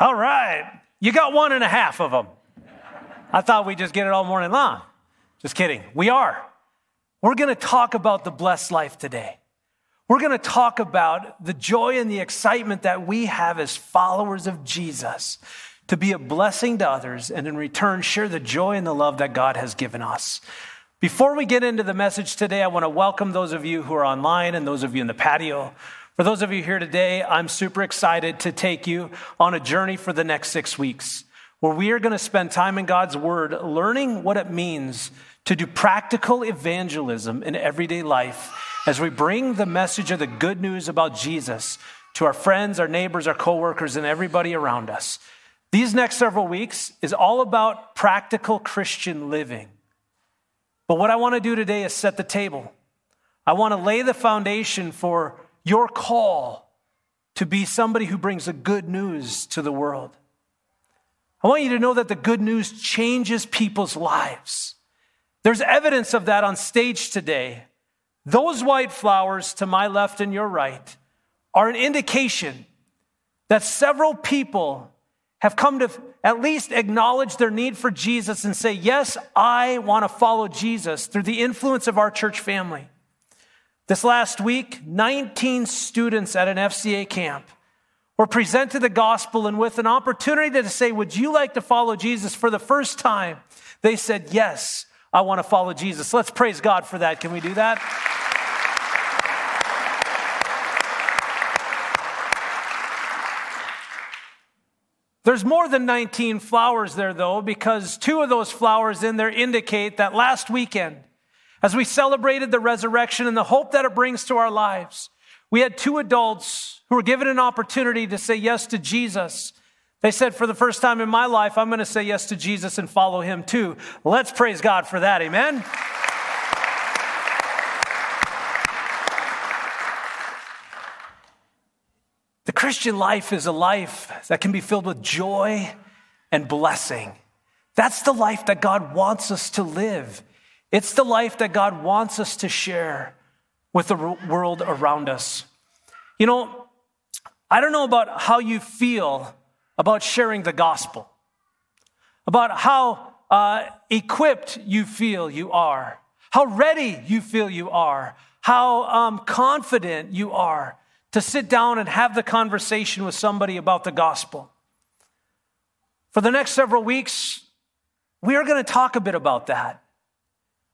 All right. You got one and a half of them. I thought we'd just get it all morning long. Just kidding. We are. We're going to talk about the blessed life today. We're going to talk about the joy and the excitement that we have as followers of Jesus to be a blessing to others and in return share the joy and the love that God has given us. Before we get into the message today, I want to welcome those of you who are online and those of you in the patio. For those of you here today, I'm super excited to take you on a journey for the next six weeks where we are going to spend time in God's Word learning what it means to do practical evangelism in everyday life as we bring the message of the good news about Jesus to our friends, our neighbors, our coworkers, and everybody around us. These next several weeks is all about practical Christian living. But what I want to do today is set the table. I want to lay the foundation for your call to be somebody who brings the good news to the world. I want you to know that the good news changes people's lives. There's evidence of that on stage today. Those white flowers to my left and your right are an indication that several people have come to at least acknowledge their need for Jesus and say, Yes, I want to follow Jesus through the influence of our church family. This last week, 19 students at an FCA camp were presented the gospel and with an opportunity to say, Would you like to follow Jesus for the first time? They said, Yes, I want to follow Jesus. Let's praise God for that. Can we do that? There's more than 19 flowers there, though, because two of those flowers in there indicate that last weekend, as we celebrated the resurrection and the hope that it brings to our lives, we had two adults who were given an opportunity to say yes to Jesus. They said, For the first time in my life, I'm going to say yes to Jesus and follow him too. Let's praise God for that. Amen. The Christian life is a life that can be filled with joy and blessing. That's the life that God wants us to live. It's the life that God wants us to share with the world around us. You know, I don't know about how you feel about sharing the gospel, about how uh, equipped you feel you are, how ready you feel you are, how um, confident you are to sit down and have the conversation with somebody about the gospel. For the next several weeks, we are going to talk a bit about that.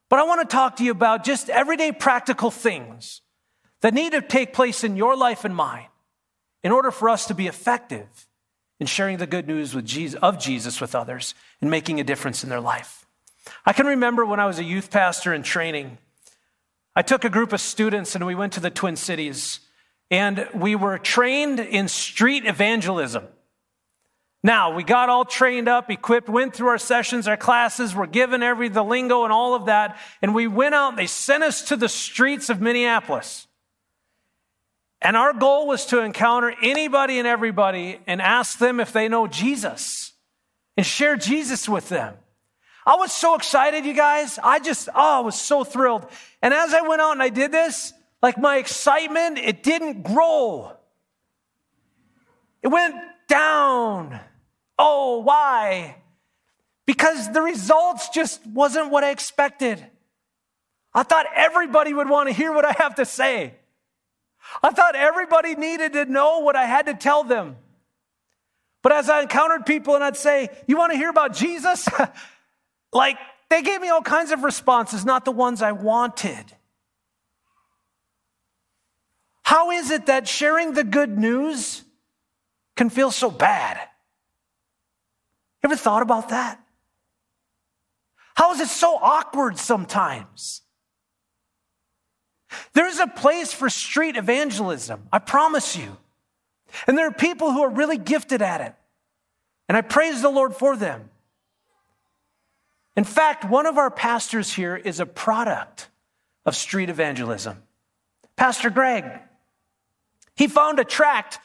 But I want to talk to you about just everyday practical things that need to take place in your life and mine in order for us to be effective in sharing the good news Jesus, of Jesus with others and making a difference in their life. I can remember when I was a youth pastor in training, I took a group of students and we went to the Twin Cities and we were trained in street evangelism. Now, we got all trained up, equipped, went through our sessions, our classes, were given every the lingo and all of that, and we went out and they sent us to the streets of Minneapolis. And our goal was to encounter anybody and everybody and ask them if they know Jesus and share Jesus with them. I was so excited, you guys. I just, oh, I was so thrilled. And as I went out and I did this, like my excitement, it didn't grow. It went down. Oh, why? Because the results just wasn't what I expected. I thought everybody would want to hear what I have to say. I thought everybody needed to know what I had to tell them. But as I encountered people and I'd say, You want to hear about Jesus? like, they gave me all kinds of responses, not the ones I wanted. How is it that sharing the good news can feel so bad? Ever thought about that? How is it so awkward sometimes? There's a place for street evangelism, I promise you. And there are people who are really gifted at it. And I praise the Lord for them. In fact, one of our pastors here is a product of street evangelism. Pastor Greg, he found a tract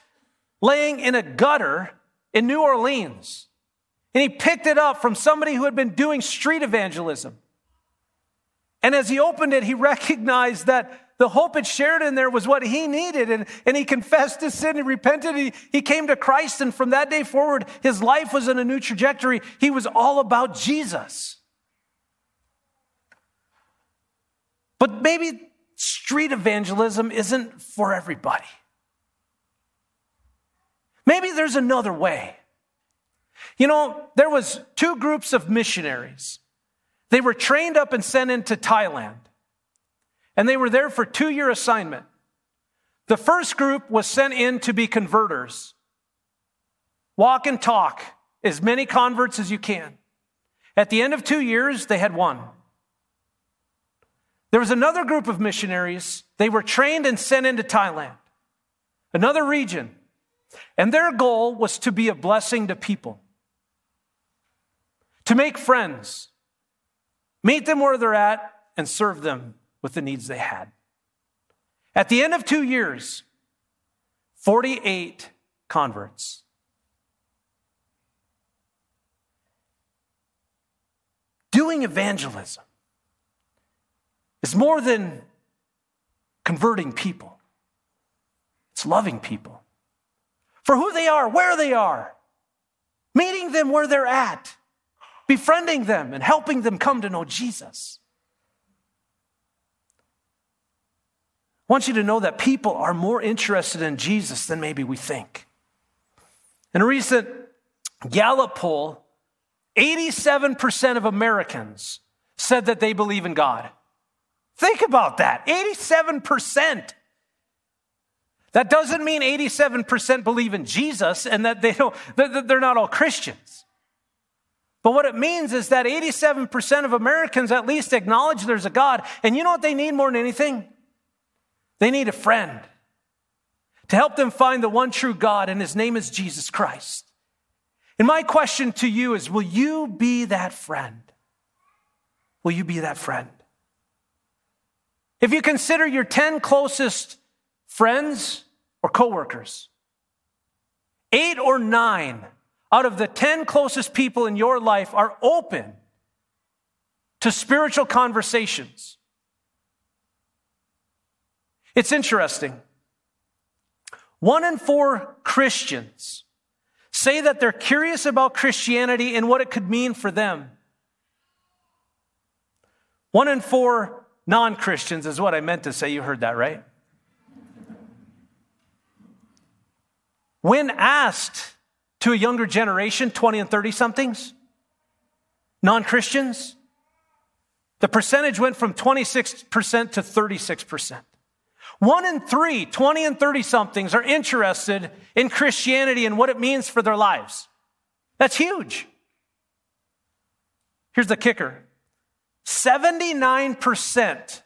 laying in a gutter in New Orleans. And he picked it up from somebody who had been doing street evangelism. And as he opened it, he recognized that the hope it shared in there was what he needed. And, and he confessed his sin and repented. He, he came to Christ. And from that day forward, his life was in a new trajectory. He was all about Jesus. But maybe street evangelism isn't for everybody. Maybe there's another way. You know, there was two groups of missionaries. They were trained up and sent into Thailand. And they were there for 2-year assignment. The first group was sent in to be converters. Walk and talk as many converts as you can. At the end of 2 years, they had one. There was another group of missionaries. They were trained and sent into Thailand, another region. And their goal was to be a blessing to people, to make friends, meet them where they're at, and serve them with the needs they had. At the end of two years, 48 converts. Doing evangelism is more than converting people, it's loving people for who they are, where they are, meeting them where they're at, befriending them, and helping them come to know Jesus. I want you to know that people are more interested in Jesus than maybe we think. In a recent Gallup poll, 87% of Americans said that they believe in God. Think about that 87%. That doesn't mean 87% believe in Jesus and that they don't, they're not all Christians. But what it means is that 87% of Americans at least acknowledge there's a God. And you know what they need more than anything? They need a friend to help them find the one true God, and his name is Jesus Christ. And my question to you is will you be that friend? Will you be that friend? If you consider your 10 closest friends or coworkers, eight or nine out of the 10 closest people in your life are open to spiritual conversations. It's interesting. One in four Christians say that they're curious about Christianity and what it could mean for them. One in four non Christians is what I meant to say. You heard that, right? When asked to a younger generation, 20 and 30 somethings, non Christians, the percentage went from 26% to 36%. One in three, 20 and 30 somethings, are interested in Christianity and what it means for their lives. That's huge. Here's the kicker 79%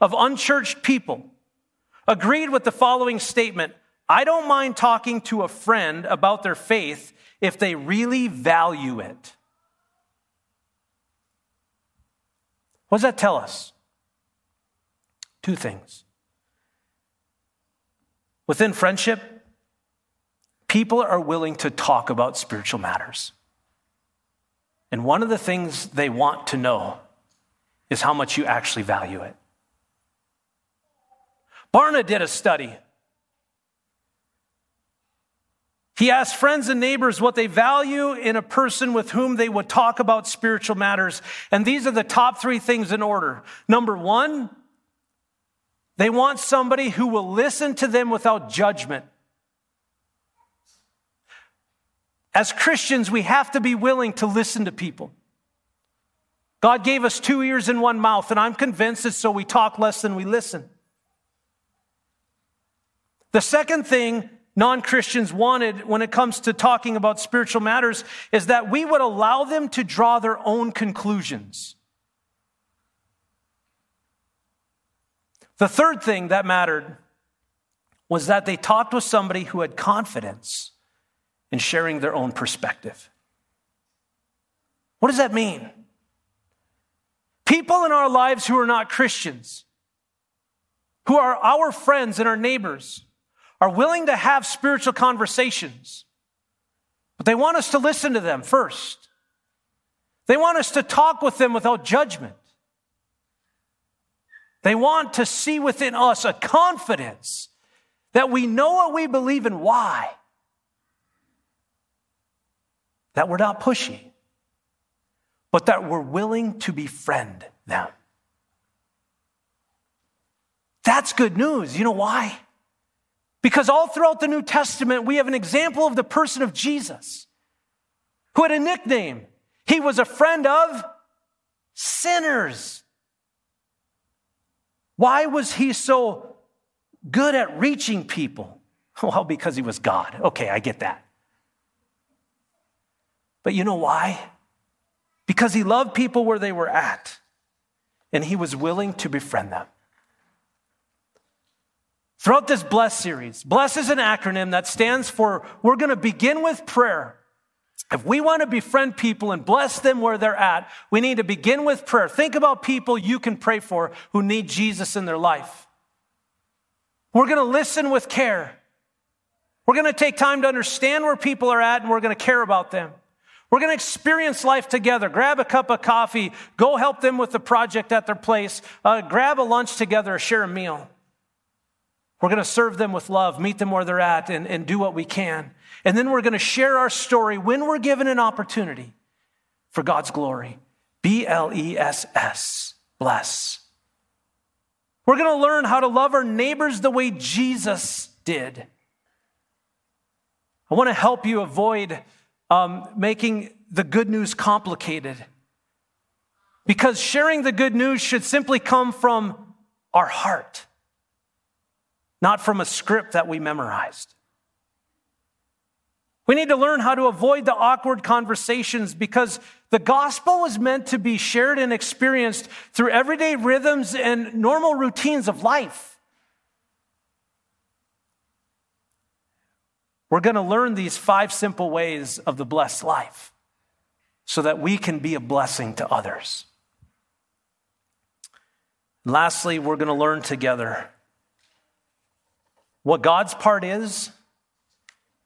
of unchurched people agreed with the following statement I don't mind talking to a friend about their faith if they really value it. What does that tell us? Two things. Within friendship, people are willing to talk about spiritual matters. And one of the things they want to know is how much you actually value it. Barna did a study. He asked friends and neighbors what they value in a person with whom they would talk about spiritual matters. And these are the top three things in order. Number one, they want somebody who will listen to them without judgment. As Christians, we have to be willing to listen to people. God gave us two ears and one mouth, and I'm convinced it's so we talk less than we listen. The second thing non Christians wanted when it comes to talking about spiritual matters is that we would allow them to draw their own conclusions. The third thing that mattered was that they talked with somebody who had confidence in sharing their own perspective. What does that mean? People in our lives who are not Christians, who are our friends and our neighbors, are willing to have spiritual conversations, but they want us to listen to them first. They want us to talk with them without judgment. They want to see within us a confidence that we know what we believe and why. That we're not pushy, but that we're willing to befriend them. That's good news. You know why? Because all throughout the New Testament, we have an example of the person of Jesus who had a nickname. He was a friend of sinners. Why was he so good at reaching people? Well, because he was God. Okay, I get that. But you know why? Because he loved people where they were at, and he was willing to befriend them. Throughout this Bless series, Bless is an acronym that stands for we're going to begin with prayer. If we want to befriend people and bless them where they're at, we need to begin with prayer. Think about people you can pray for who need Jesus in their life. We're going to listen with care. We're going to take time to understand where people are at and we're going to care about them. We're going to experience life together. Grab a cup of coffee, go help them with the project at their place, uh, grab a lunch together, share a meal. We're going to serve them with love, meet them where they're at, and, and do what we can. And then we're going to share our story when we're given an opportunity for God's glory. B L E S S, bless. We're going to learn how to love our neighbors the way Jesus did. I want to help you avoid um, making the good news complicated. Because sharing the good news should simply come from our heart not from a script that we memorized. We need to learn how to avoid the awkward conversations because the gospel was meant to be shared and experienced through everyday rhythms and normal routines of life. We're going to learn these five simple ways of the blessed life so that we can be a blessing to others. Lastly, we're going to learn together what God's part is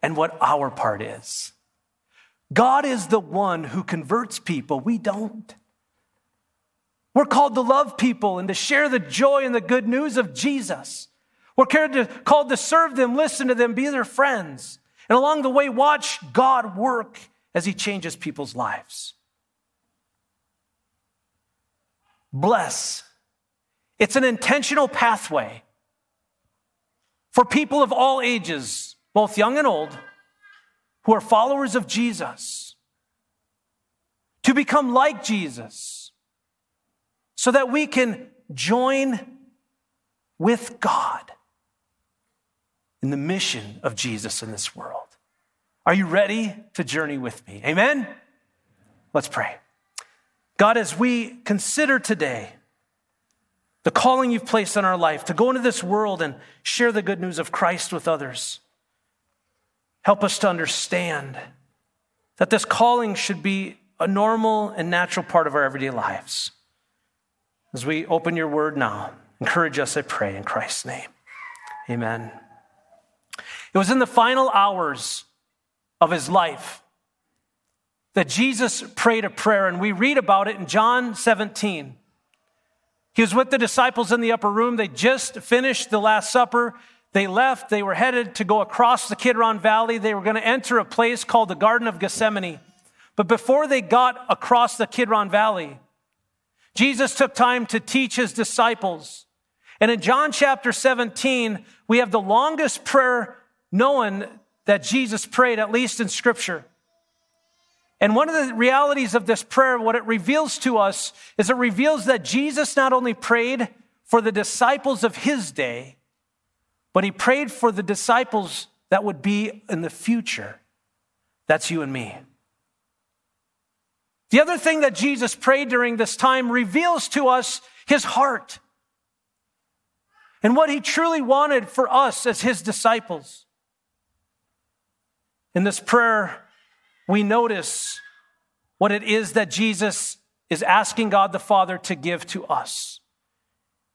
and what our part is. God is the one who converts people, we don't. We're called to love people and to share the joy and the good news of Jesus. We're called to serve them, listen to them, be their friends, and along the way, watch God work as He changes people's lives. Bless. It's an intentional pathway for people of all ages, both young and old, who are followers of Jesus, to become like Jesus, so that we can join with God in the mission of Jesus in this world. Are you ready to journey with me? Amen? Let's pray. God, as we consider today, the calling you've placed on our life to go into this world and share the good news of Christ with others. Help us to understand that this calling should be a normal and natural part of our everyday lives. As we open your word now, encourage us, I pray, in Christ's name. Amen. It was in the final hours of his life that Jesus prayed a prayer, and we read about it in John 17. He was with the disciples in the upper room. They just finished the Last Supper. They left. They were headed to go across the Kidron Valley. They were going to enter a place called the Garden of Gethsemane. But before they got across the Kidron Valley, Jesus took time to teach his disciples. And in John chapter 17, we have the longest prayer known that Jesus prayed, at least in Scripture. And one of the realities of this prayer, what it reveals to us, is it reveals that Jesus not only prayed for the disciples of his day, but he prayed for the disciples that would be in the future. That's you and me. The other thing that Jesus prayed during this time reveals to us his heart and what he truly wanted for us as his disciples. In this prayer, we notice what it is that Jesus is asking God the Father to give to us.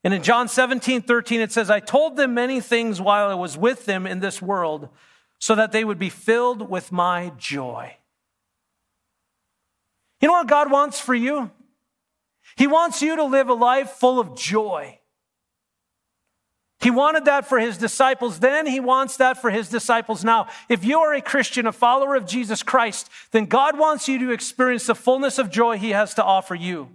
And in John 17, 13, it says, I told them many things while I was with them in this world, so that they would be filled with my joy. You know what God wants for you? He wants you to live a life full of joy. He wanted that for his disciples then, he wants that for his disciples now. If you are a Christian, a follower of Jesus Christ, then God wants you to experience the fullness of joy he has to offer you.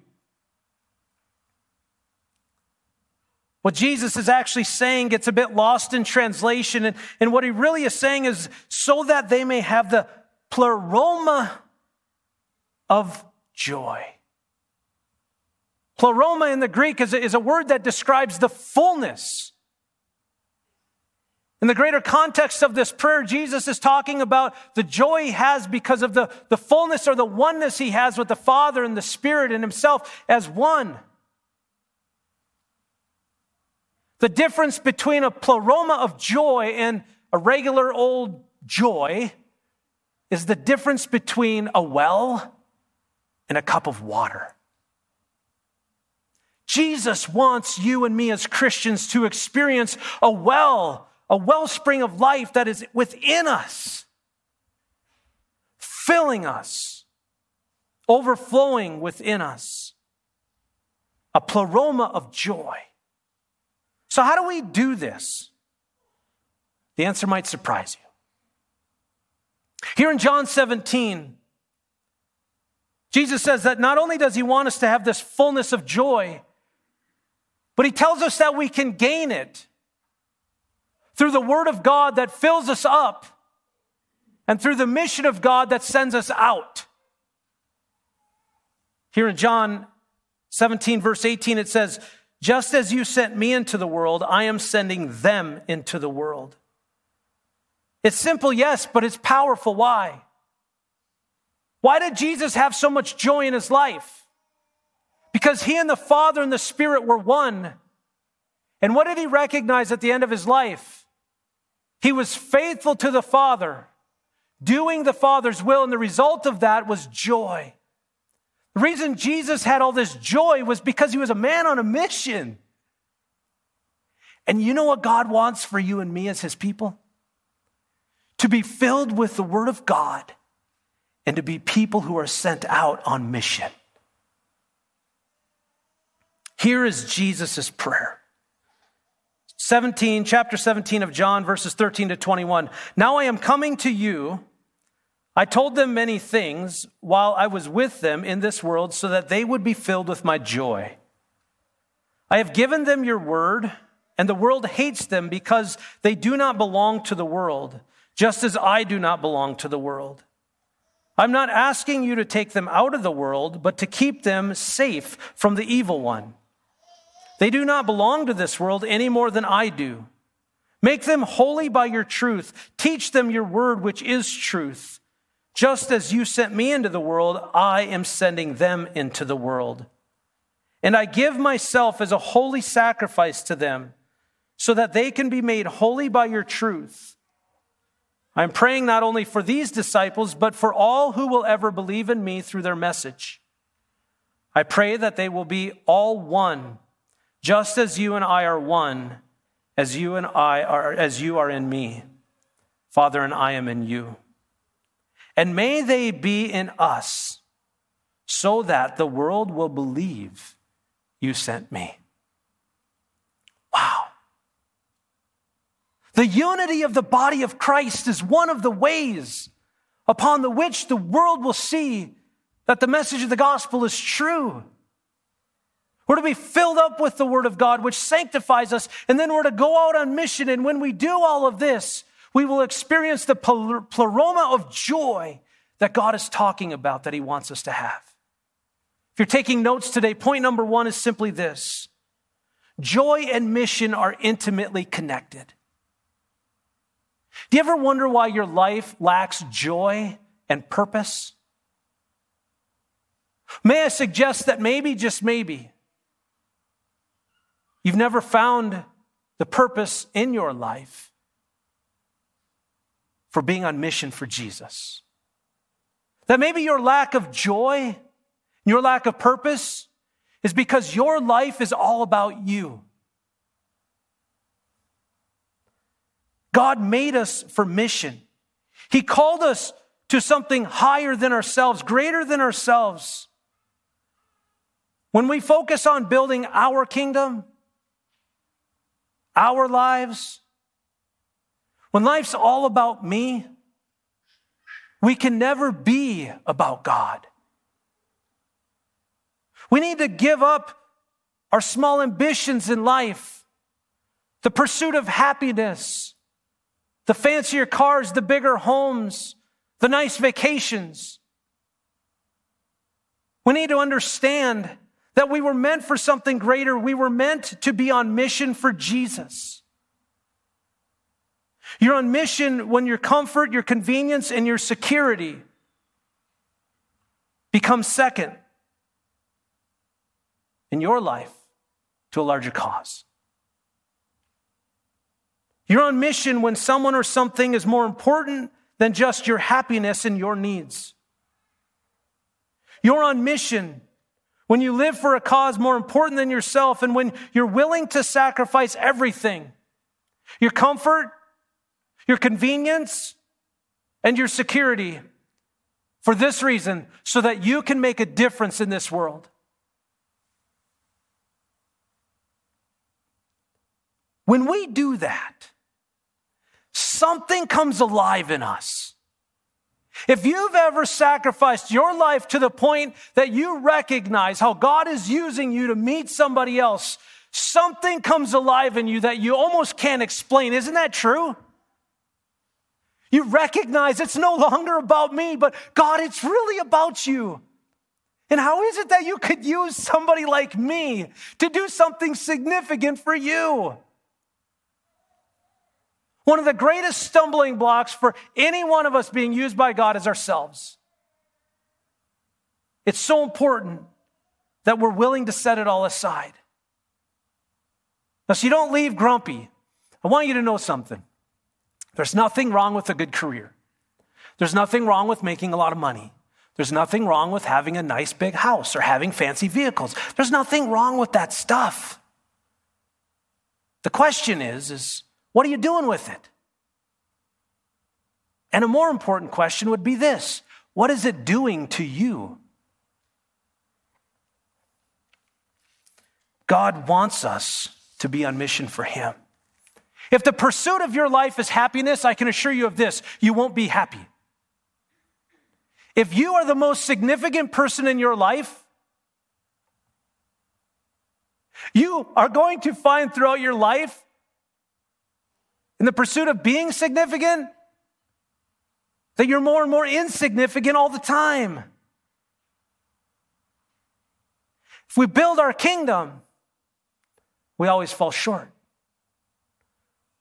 What Jesus is actually saying gets a bit lost in translation, and, and what he really is saying is so that they may have the pleroma of joy. Pleroma in the Greek is a, is a word that describes the fullness in the greater context of this prayer, Jesus is talking about the joy he has because of the, the fullness or the oneness he has with the Father and the Spirit and himself as one. The difference between a pleroma of joy and a regular old joy is the difference between a well and a cup of water. Jesus wants you and me as Christians to experience a well a wellspring of life that is within us, filling us, overflowing within us, a pleroma of joy. So, how do we do this? The answer might surprise you. Here in John 17, Jesus says that not only does he want us to have this fullness of joy, but he tells us that we can gain it through the Word of God that fills us up, and through the mission of God that sends us out. Here in John 17, verse 18, it says, Just as you sent me into the world, I am sending them into the world. It's simple, yes, but it's powerful. Why? Why did Jesus have so much joy in his life? Because he and the Father and the Spirit were one. And what did he recognize at the end of his life? He was faithful to the Father, doing the Father's will, and the result of that was joy. The reason Jesus had all this joy was because he was a man on a mission. And you know what God wants for you and me as his people? To be filled with the Word of God and to be people who are sent out on mission. Here is Jesus' prayer 17, chapter 17 of John, verses 13 to 21. Now I am coming to you. I told them many things while I was with them in this world so that they would be filled with my joy. I have given them your word, and the world hates them because they do not belong to the world, just as I do not belong to the world. I'm not asking you to take them out of the world, but to keep them safe from the evil one. They do not belong to this world any more than I do. Make them holy by your truth. Teach them your word, which is truth. Just as you sent me into the world, I am sending them into the world. And I give myself as a holy sacrifice to them so that they can be made holy by your truth. I'm praying not only for these disciples, but for all who will ever believe in me through their message. I pray that they will be all one just as you and I are one, as you and I are, as you are in me, Father, and I am in you. And may they be in us, so that the world will believe you sent me. Wow. The unity of the body of Christ is one of the ways upon the which the world will see that the message of the gospel is true. We're to be filled up with the Word of God, which sanctifies us, and then we're to go out on mission. And when we do all of this, we will experience the pleroma of joy that God is talking about that He wants us to have. If you're taking notes today, point number one is simply this joy and mission are intimately connected. Do you ever wonder why your life lacks joy and purpose? May I suggest that maybe, just maybe, You've never found the purpose in your life for being on mission for Jesus. That maybe your lack of joy, your lack of purpose is because your life is all about you. God made us for mission. He called us to something higher than ourselves, greater than ourselves. When we focus on building our kingdom, our lives, when life's all about me, we can never be about God. We need to give up our small ambitions in life, the pursuit of happiness, the fancier cars, the bigger homes, the nice vacations. We need to understand that we were meant for something greater. We were meant to be on mission for Jesus. You're on mission when your comfort, your convenience, and your security become second in your life to a larger cause. You're on mission when someone or something is more important than just your happiness and your needs. You're on mission when you live for a cause more important than yourself and when you're willing to sacrifice everything your comfort, your convenience, and your security for this reason so that you can make a difference in this world. When we do that, something comes alive in us. If you've ever sacrificed your life to the point that you recognize how God is using you to meet somebody else, something comes alive in you that you almost can't explain. Isn't that true? You recognize it's no longer about me, but God, it's really about you. And how is it that you could use somebody like me to do something significant for you? One of the greatest stumbling blocks for any one of us being used by God is ourselves. It's so important that we're willing to set it all aside. Now, so you don't leave grumpy. I want you to know something. There's nothing wrong with a good career. There's nothing wrong with making a lot of money. There's nothing wrong with having a nice big house or having fancy vehicles. There's nothing wrong with that stuff. The question is, is what are you doing with it? And a more important question would be this What is it doing to you? God wants us to be on mission for Him. If the pursuit of your life is happiness, I can assure you of this you won't be happy. If you are the most significant person in your life, you are going to find throughout your life in the pursuit of being significant, that you're more and more insignificant all the time. If we build our kingdom, we always fall short.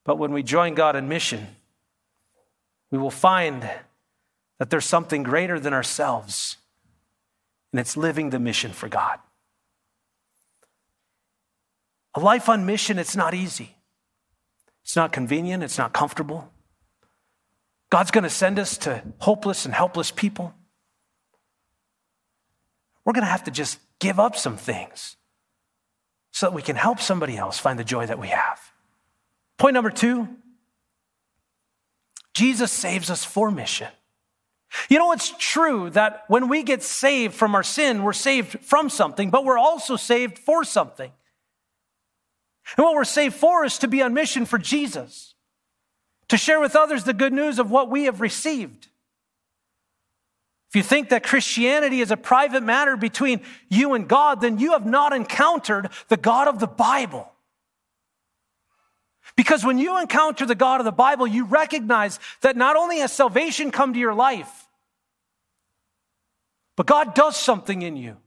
But when we join God in mission, we will find that there's something greater than ourselves, and it's living the mission for God. A life on mission, it's not easy. It's not convenient, it's not comfortable. God's going to send us to hopeless and helpless people. We're going to have to just give up some things so that we can help somebody else find the joy that we have. Point number two Jesus saves us for mission. You know, it's true that when we get saved from our sin, we're saved from something, but we're also saved for something. And what we're saved for is to be on mission for Jesus, to share with others the good news of what we have received. If you think that Christianity is a private matter between you and God, then you have not encountered the God of the Bible. Because when you encounter the God of the Bible, you recognize that not only has salvation come to your life, but God does something in you.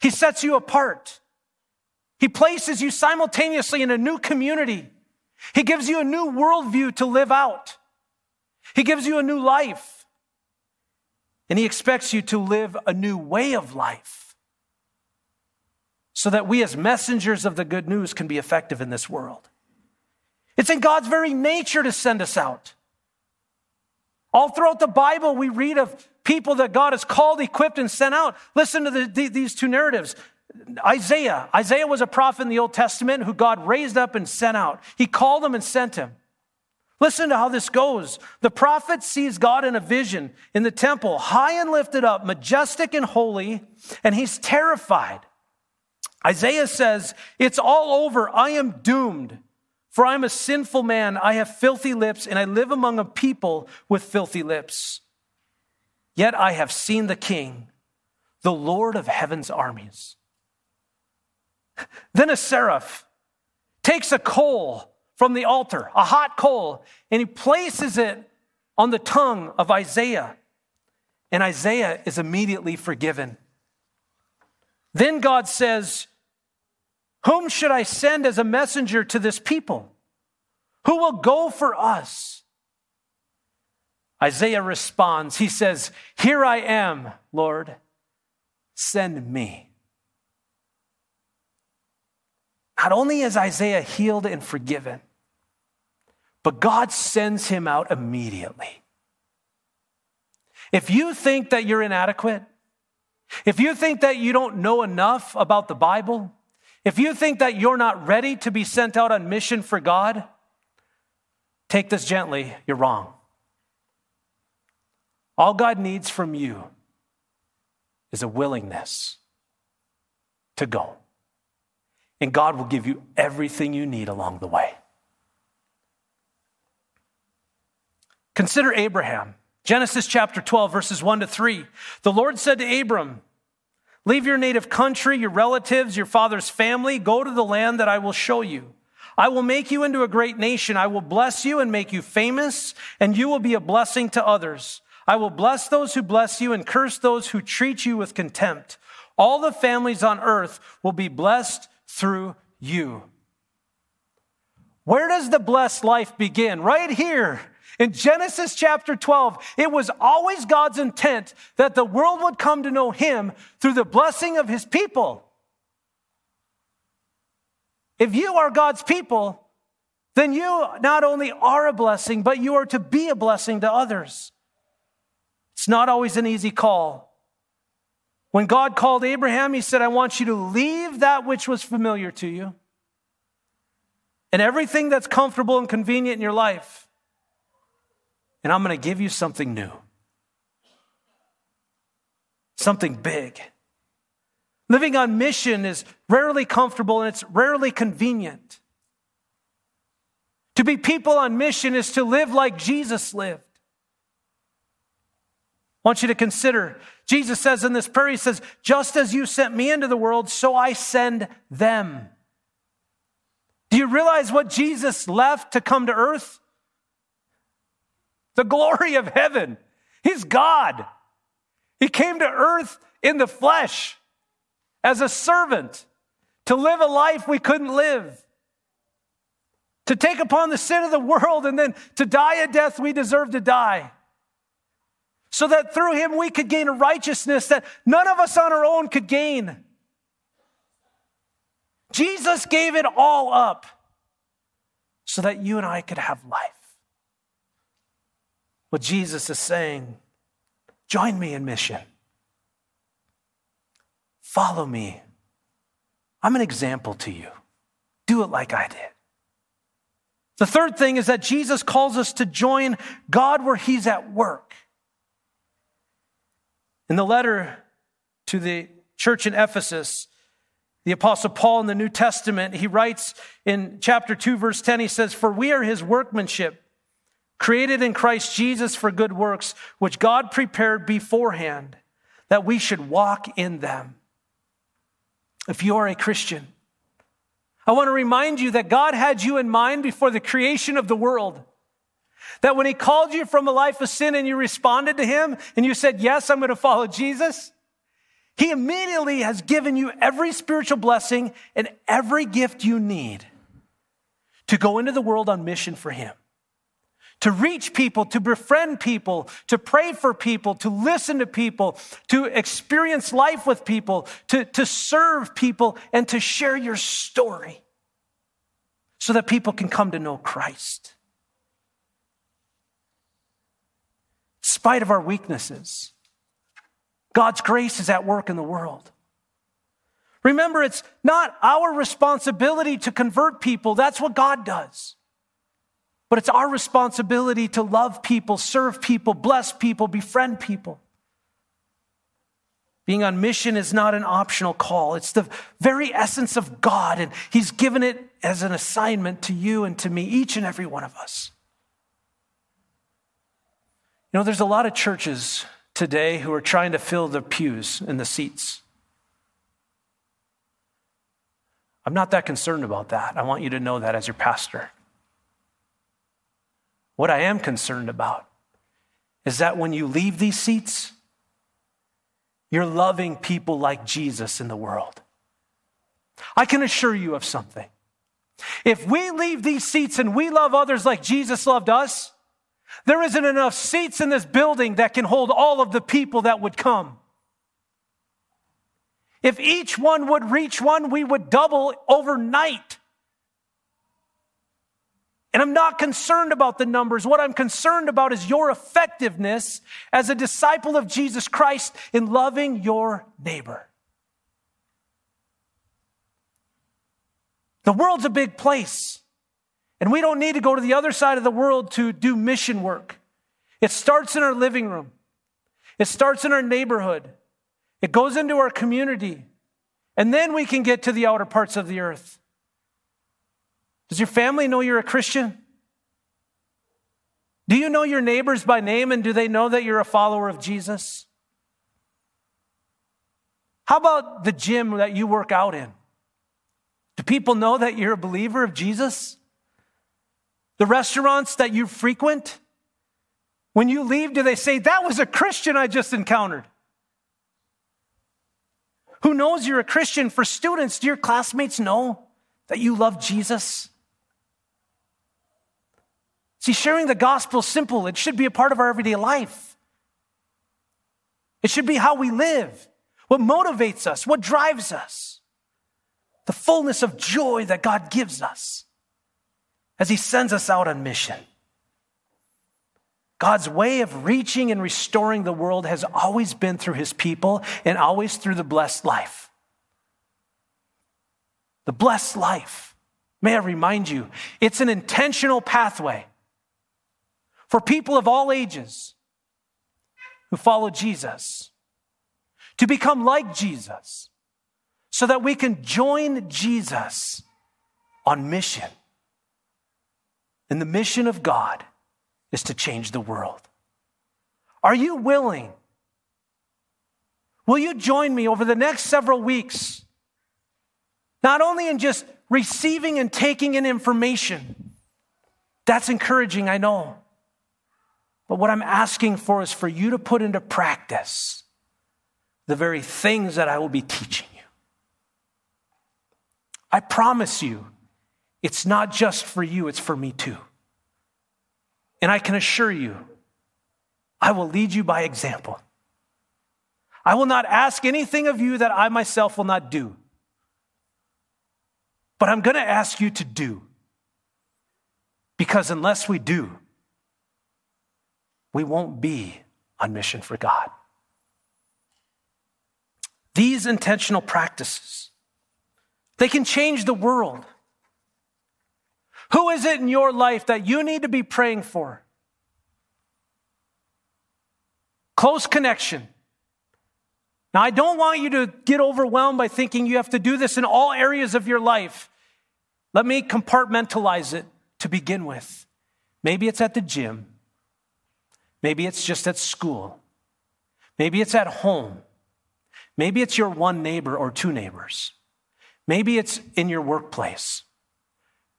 He sets you apart. He places you simultaneously in a new community. He gives you a new worldview to live out. He gives you a new life. And He expects you to live a new way of life so that we, as messengers of the good news, can be effective in this world. It's in God's very nature to send us out. All throughout the Bible, we read of people that God has called, equipped, and sent out. Listen to the, the, these two narratives Isaiah. Isaiah was a prophet in the Old Testament who God raised up and sent out. He called him and sent him. Listen to how this goes. The prophet sees God in a vision in the temple, high and lifted up, majestic and holy, and he's terrified. Isaiah says, It's all over. I am doomed. For I am a sinful man. I have filthy lips, and I live among a people with filthy lips. Yet I have seen the King, the Lord of heaven's armies. Then a seraph takes a coal from the altar, a hot coal, and he places it on the tongue of Isaiah. And Isaiah is immediately forgiven. Then God says, Whom should I send as a messenger to this people? Who will go for us? Isaiah responds, He says, Here I am, Lord, send me. Not only is Isaiah healed and forgiven, but God sends him out immediately. If you think that you're inadequate, if you think that you don't know enough about the Bible, if you think that you're not ready to be sent out on mission for God, take this gently, you're wrong. All God needs from you is a willingness to go. And God will give you everything you need along the way. Consider Abraham. Genesis chapter 12, verses 1 to 3. The Lord said to Abram, Leave your native country, your relatives, your father's family, go to the land that I will show you. I will make you into a great nation. I will bless you and make you famous, and you will be a blessing to others. I will bless those who bless you and curse those who treat you with contempt. All the families on earth will be blessed through you. Where does the blessed life begin? Right here in Genesis chapter 12, it was always God's intent that the world would come to know Him through the blessing of His people. If you are God's people, then you not only are a blessing, but you are to be a blessing to others. It's not always an easy call. When God called Abraham, He said, I want you to leave that which was familiar to you and everything that's comfortable and convenient in your life and I'm going to give you something new, something big. Living on mission is rarely comfortable and it's rarely convenient. To be people on mission is to live like Jesus lived. I want you to consider, Jesus says in this prayer, He says, Just as you sent me into the world, so I send them. Do you realize what Jesus left to come to earth? the glory of heaven. He's God. He came to earth in the flesh as a servant to live a life we couldn't live, to take upon the sin of the world and then to die a death we deserve to die. So that through him we could gain a righteousness that none of us on our own could gain. Jesus gave it all up so that you and I could have life what Jesus is saying. Join me in mission. Follow me. I'm an example to you. Do it like I did. The third thing is that Jesus calls us to join God where He's at work. In the letter to the church in Ephesus, the Apostle Paul in the New Testament, he writes in chapter 2, verse 10, he says, For we are His workmanship created in Christ Jesus for good works, which God prepared beforehand that we should walk in them. If you are a Christian, I want to remind you that God had you in mind before the creation of the world. That when He called you from a life of sin and you responded to Him and you said, Yes, I'm going to follow Jesus, He immediately has given you every spiritual blessing and every gift you need to go into the world on mission for Him to reach people, to befriend people, to pray for people, to listen to people, to experience life with people, to, to serve people, and to share your story so that people can come to know Christ. Spite of our weaknesses, God's grace is at work in the world. Remember, it's not our responsibility to convert people, that's what God does. But it's our responsibility to love people, serve people, bless people, befriend people. Being on mission is not an optional call. It's the very essence of God, and He's given it as an assignment to you and to me, each and every one of us. You know, there's a lot of churches today who are trying to fill the pews and the seats. I'm not that concerned about that. I want you to know that as your pastor. What I am concerned about is that when you leave these seats, you're loving people like Jesus in the world. I can assure you of something. If we leave these seats and we love others like Jesus loved us, there isn't enough seats in this building that can hold all of the people that would come. If each one would reach one, we would double overnight. And I'm not concerned about the numbers. What I'm concerned about is your effectiveness as a disciple of Jesus Christ in loving your neighbor. The world's a big place, and we don't need to go to the other side of the world to do mission work. It starts in our living room, it starts in our neighborhood, it goes into our community, and then we can get to the outer parts of the earth. Does your family know you're a Christian? Do you know your neighbors by name and do they know that you're a follower of Jesus? How about the gym that you work out in? Do people know that you're a believer of Jesus? The restaurants that you frequent? When you leave, do they say, That was a Christian I just encountered? Who knows you're a Christian? For students, do your classmates know that you love Jesus? See, sharing the gospel is simple. It should be a part of our everyday life. It should be how we live, what motivates us, what drives us, the fullness of joy that God gives us as He sends us out on mission. God's way of reaching and restoring the world has always been through His people and always through the blessed life. The blessed life, may I remind you, it's an intentional pathway for people of all ages who follow Jesus to become like Jesus so that we can join Jesus on mission. And the mission of God is to change the world. Are you willing? Will you join me over the next several weeks? Not only in just receiving and taking in information, that's encouraging, I know. But what I'm asking for is for you to put into practice the very things that I will be teaching you. I promise you, it's not just for you, it's for me too. And I can assure you, I will lead you by example. I will not ask anything of you that I myself will not do. But I'm going to ask you to do. Because unless we do, we won't be on mission for God. These intentional practices, they can change the world. Who is it in your life that you need to be praying for? Close connection. Now, I don't want you to get overwhelmed by thinking you have to do this in all areas of your life. Let me compartmentalize it to begin with. Maybe it's at the gym. Maybe it's just at school. Maybe it's at home. Maybe it's your one neighbor or two neighbors. Maybe it's in your workplace.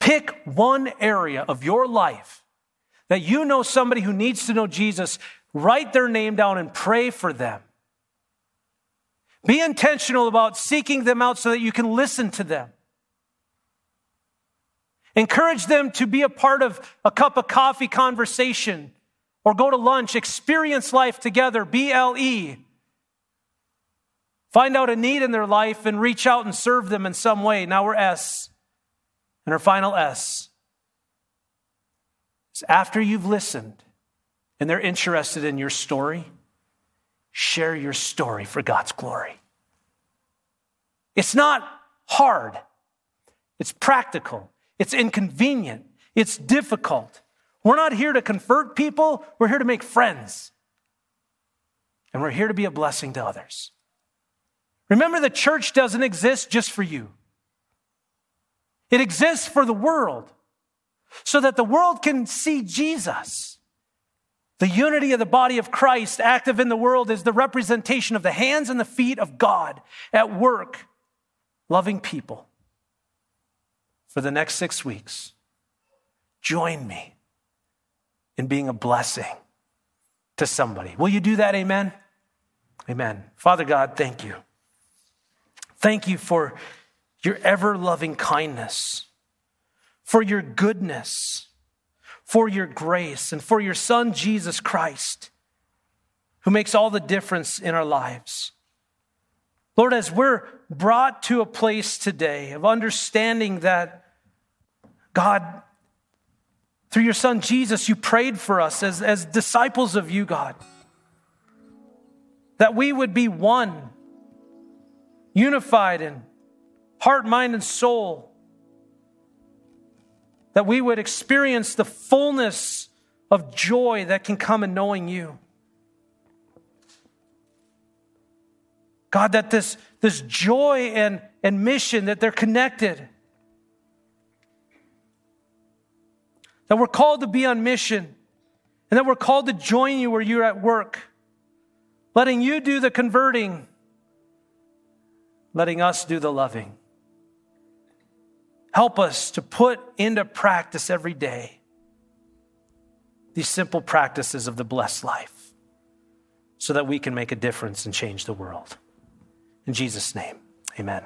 Pick one area of your life that you know somebody who needs to know Jesus, write their name down and pray for them. Be intentional about seeking them out so that you can listen to them. Encourage them to be a part of a cup of coffee conversation or go to lunch, experience life together, BLE. Find out a need in their life and reach out and serve them in some way. Now we're S. And our final S is after you've listened and they're interested in your story, share your story for God's glory. It's not hard, it's practical, it's inconvenient, it's difficult. We're not here to convert people, we're here to make friends. And we're here to be a blessing to others. Remember, the church doesn't exist just for you, it exists for the world so that the world can see Jesus. The unity of the body of Christ active in the world is the representation of the hands and the feet of God at work, loving people. For the next six weeks, join me in being a blessing to somebody. Will you do that? Amen. Amen. Father God, thank you. Thank you for your ever loving kindness, for your goodness for your grace and for your Son, Jesus Christ, who makes all the difference in our lives. Lord, as we're brought to a place today of understanding that, God, through your Son Jesus, you prayed for us as, as disciples of you, God, that we would be one, unified in heart, mind, and soul that we would experience the fullness of joy that can come in knowing you. God, that this, this joy and, and mission, that they're connected. That we're called to be on mission, and that we're called to join you where you're at work, letting you do the converting, letting us do the loving. Help us to put into practice every day these simple practices of the blessed life so that we can make a difference and change the world. In Jesus' name, amen.